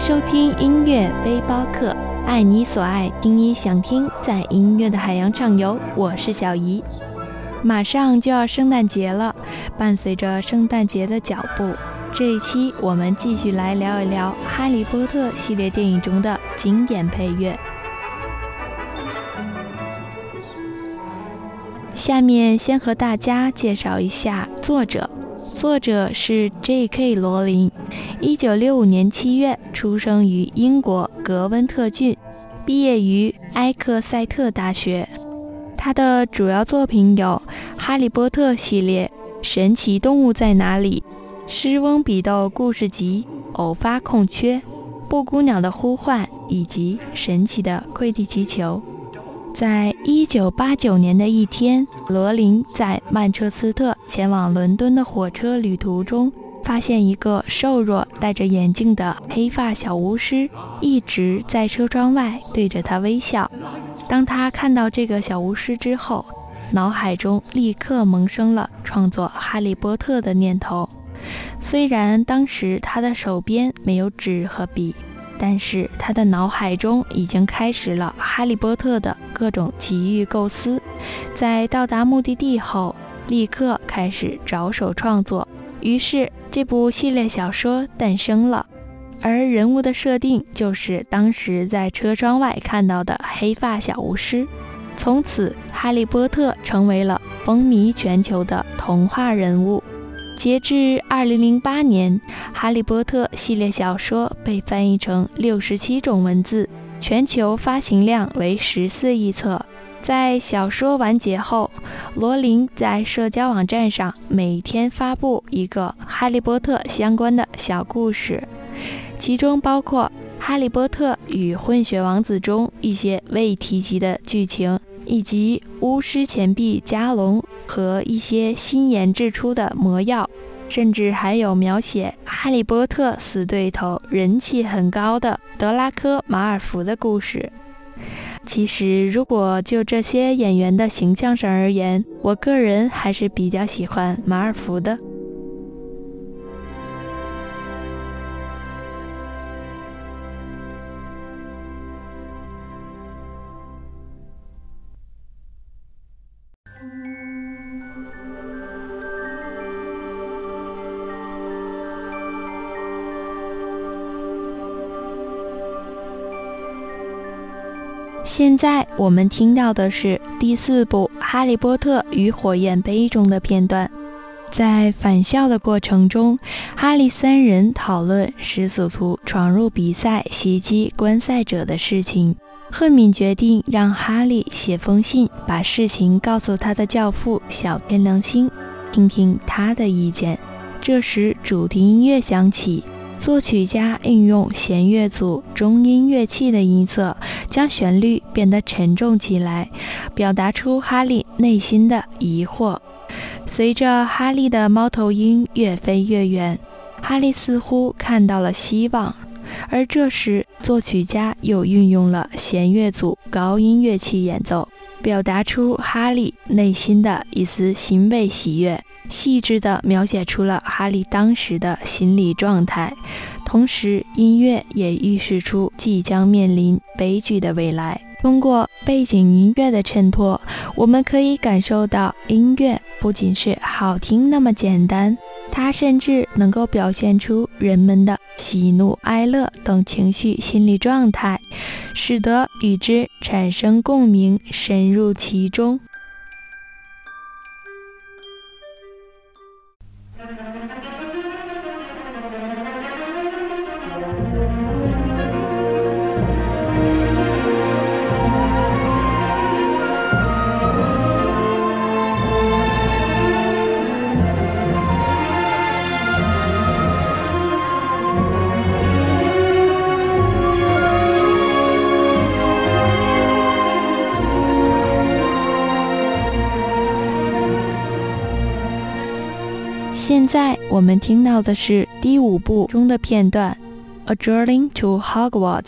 收听音乐背包客，爱你所爱，听你想听，在音乐的海洋畅游。我是小姨，马上就要圣诞节了，伴随着圣诞节的脚步，这一期我们继续来聊一聊《哈利波特》系列电影中的经典配乐。下面先和大家介绍一下作者。作者是 J.K. 罗琳，一九六五年七月出生于英国格温特郡，毕业于埃克塞特大学。他的主要作品有《哈利波特》系列、《神奇动物在哪里》、《狮翁比斗故事集》、《偶发空缺》、《布谷鸟的呼唤》以及《神奇的快递气球》。在一九八九年的一天，罗琳在曼彻斯特前往伦敦的火车旅途中，发现一个瘦弱、戴着眼镜的黑发小巫师一直在车窗外对着他微笑。当他看到这个小巫师之后，脑海中立刻萌生了创作《哈利波特》的念头。虽然当时他的手边没有纸和笔。但是他的脑海中已经开始了《哈利波特》的各种奇遇构思，在到达目的地后，立刻开始着手创作。于是这部系列小说诞生了，而人物的设定就是当时在车窗外看到的黑发小巫师。从此，哈利波特成为了风靡全球的童话人物。截至二零零八年，《哈利波特》系列小说被翻译成六十七种文字，全球发行量为十四亿册。在小说完结后，罗琳在社交网站上每天发布一个《哈利波特》相关的小故事，其中包括《哈利波特与混血王子》中一些未提及的剧情。以及巫师钱币加龙和一些新研制出的魔药，甚至还有描写哈利波特死对头、人气很高的德拉科马尔福的故事。其实，如果就这些演员的形象上而言，我个人还是比较喜欢马尔福的。现在我们听到的是第四部《哈利波特与火焰杯》中的片段。在返校的过程中，哈利三人讨论食死徒闯入比赛袭击观赛者的事情。赫敏决定让哈利写封信，把事情告诉他的教父小天狼星，听听他的意见。这时，主题音乐响起。作曲家运用弦乐组中音乐器的音色，将旋律变得沉重起来，表达出哈利内心的疑惑。随着哈利的猫头鹰越飞越远，哈利似乎看到了希望。而这时，作曲家又运用了弦乐组高音乐器演奏，表达出哈利内心的一丝欣慰喜悦。细致地描写出了哈利当时的心理状态，同时音乐也预示出即将面临悲剧的未来。通过背景音乐的衬托，我们可以感受到音乐不仅是好听那么简单，它甚至能够表现出人们的喜怒哀乐等情绪心理状态，使得与之产生共鸣，深入其中。现在我们听到的是第五部中的片段，《A Journey to Hogwarts》。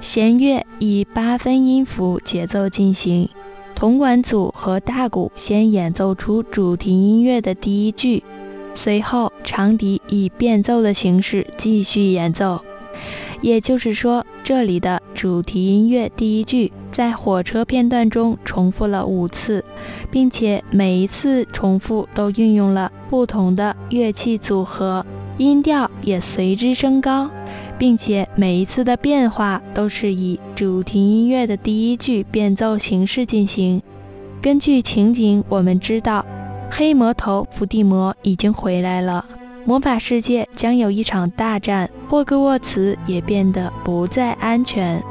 弦乐以八分音符节奏进行，铜管组和大鼓先演奏出主题音乐的第一句，随后长笛以变奏的形式继续演奏。也就是说，这里的主题音乐第一句在火车片段中重复了五次，并且每一次重复都运用了不同的乐器组合，音调也随之升高，并且每一次的变化都是以主题音乐的第一句变奏形式进行。根据情景，我们知道黑魔头伏地魔已经回来了。魔法世界将有一场大战，霍格沃茨也变得不再安全。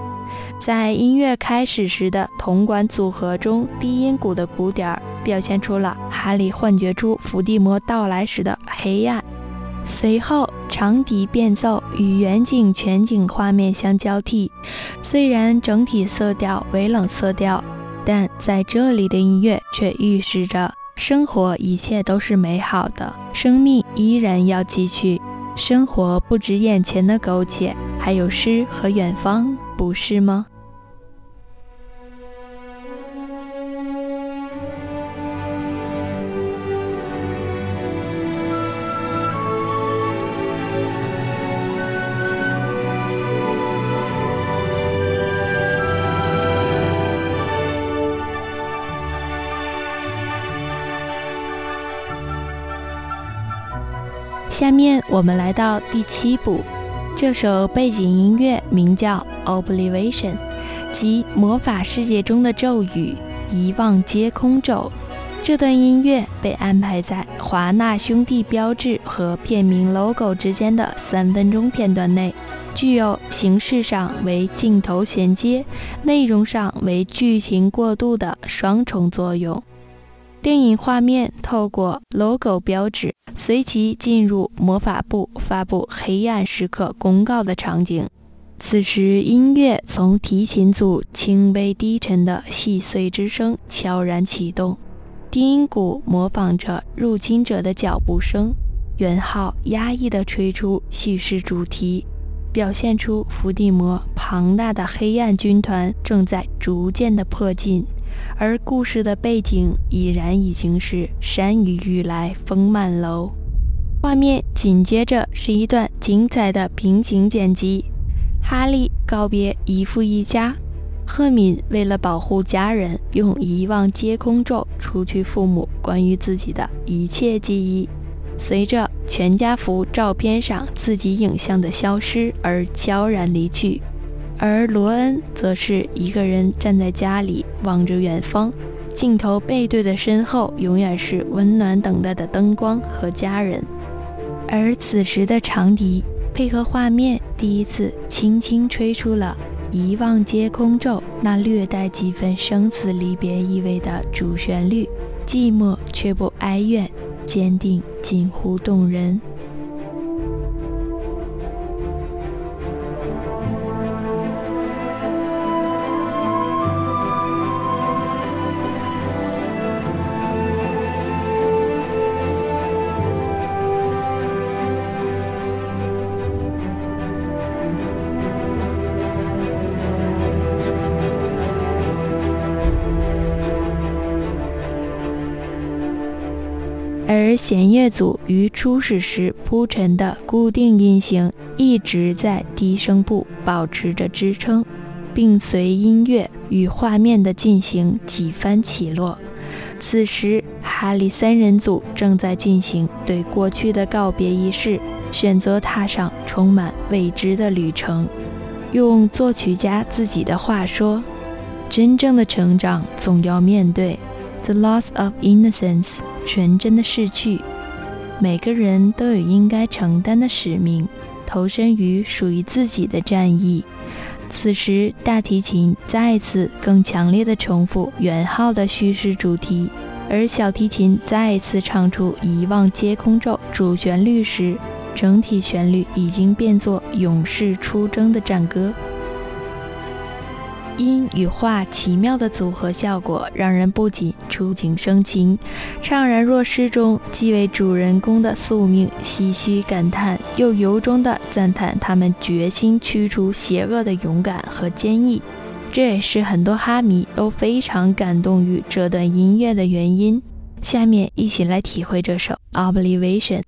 在音乐开始时的铜管组合中，低音鼓的鼓点儿表现出了哈利幻觉出伏地魔到来时的黑暗。随后，长笛变奏与远景全景画面相交替，虽然整体色调为冷色调，但在这里的音乐却预示着。生活一切都是美好的，生命依然要继续。生活不止眼前的苟且，还有诗和远方，不是吗？下面我们来到第七步，这首背景音乐名叫《Oblivion》，即魔法世界中的咒语——遗忘皆空咒。这段音乐被安排在华纳兄弟标志和片名 logo 之间的三分钟片段内，具有形式上为镜头衔接、内容上为剧情过渡的双重作用。电影画面透过 logo 标志，随即进入魔法部发布黑暗时刻公告的场景。此时，音乐从提琴组轻微低沉的细碎之声悄然启动，低音鼓模仿着入侵者的脚步声，圆号压抑地吹出叙事主题，表现出伏地魔庞大的黑暗军团正在逐渐地迫近。而故事的背景已然已经是山雨欲来风满楼，画面紧接着是一段精彩的平行剪辑。哈利告别姨父一家，赫敏为了保护家人，用遗忘接空咒除去父母关于自己的一切记忆，随着全家福照片上自己影像的消失而悄然离去。而罗恩则是一个人站在家里，望着远方，镜头背对的身后永远是温暖等待的灯光和家人。而此时的长笛配合画面，第一次轻轻吹出了《遗忘皆空咒》那略带几分生死离别意味的主旋律，寂寞却不哀怨，坚定近乎动人。而弦乐组于初始时铺陈的固定音型一直在低声部保持着支撑，并随音乐与画面的进行几番起落。此时，哈利三人组正在进行对过去的告别仪式，选择踏上充满未知的旅程。用作曲家自己的话说：“真正的成长总要面对 the loss of innocence。”纯真的逝去，每个人都有应该承担的使命，投身于属于自己的战役。此时，大提琴再次更强烈的重复元号的叙事主题，而小提琴再次唱出《遗忘皆空咒》主旋律时，整体旋律已经变作勇士出征的战歌。音与画奇妙的组合效果，让人不仅触景生情，怅然若失中，既为主人公的宿命唏嘘感叹，又由衷地赞叹他们决心驱除邪恶的勇敢和坚毅。这也是很多哈迷都非常感动于这段音乐的原因。下面一起来体会这首《Oblivion》。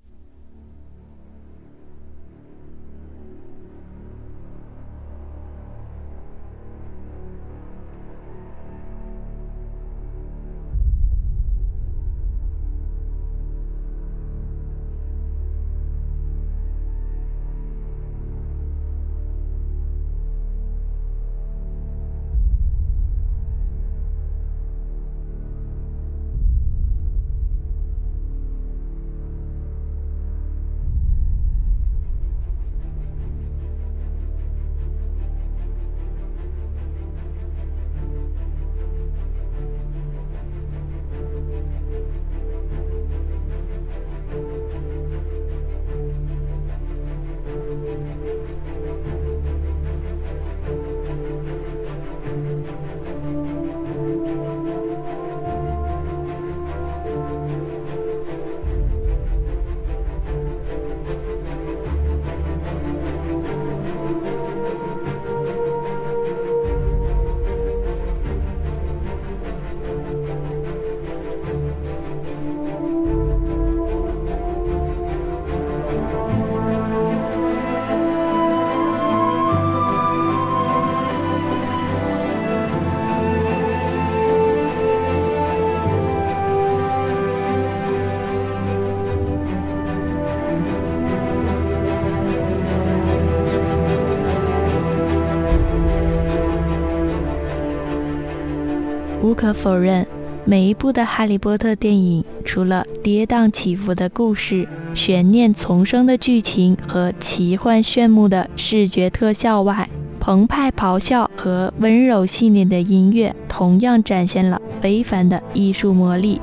无可否认，每一部的《哈利波特》电影，除了跌宕起伏的故事、悬念丛生的剧情和奇幻炫目的视觉特效外，澎湃咆哮和温柔细腻的音乐同样展现了非凡的艺术魔力。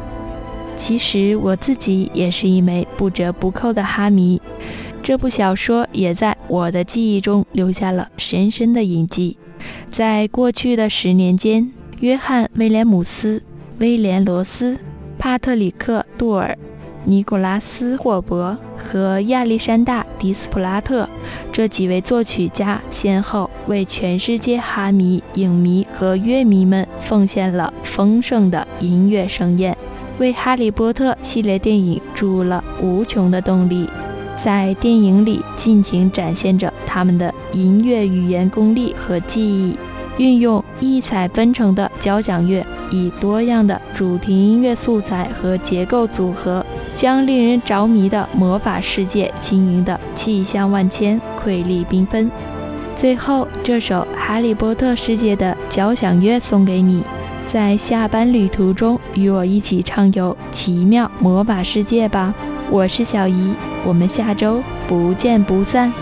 其实我自己也是一枚不折不扣的哈迷，这部小说也在我的记忆中留下了深深的印记。在过去的十年间。约翰·威廉姆斯、威廉·罗斯、帕特里克·杜尔、尼古拉斯·霍伯和亚历山大·迪斯普拉特这几位作曲家，先后为全世界哈迷、影迷和乐迷们奉献了丰盛的音乐盛宴，为《哈利波特》系列电影注入了无穷的动力，在电影里尽情展现着他们的音乐语言功力和技艺。运用异彩纷呈的交响乐，以多样的主题音乐素材和结构组合，将令人着迷的魔法世界经营的气象万千、瑰丽缤纷。最后，这首《哈利波特世界的交响乐》送给你，在下班旅途中与我一起畅游奇妙魔法世界吧。我是小姨，我们下周不见不散。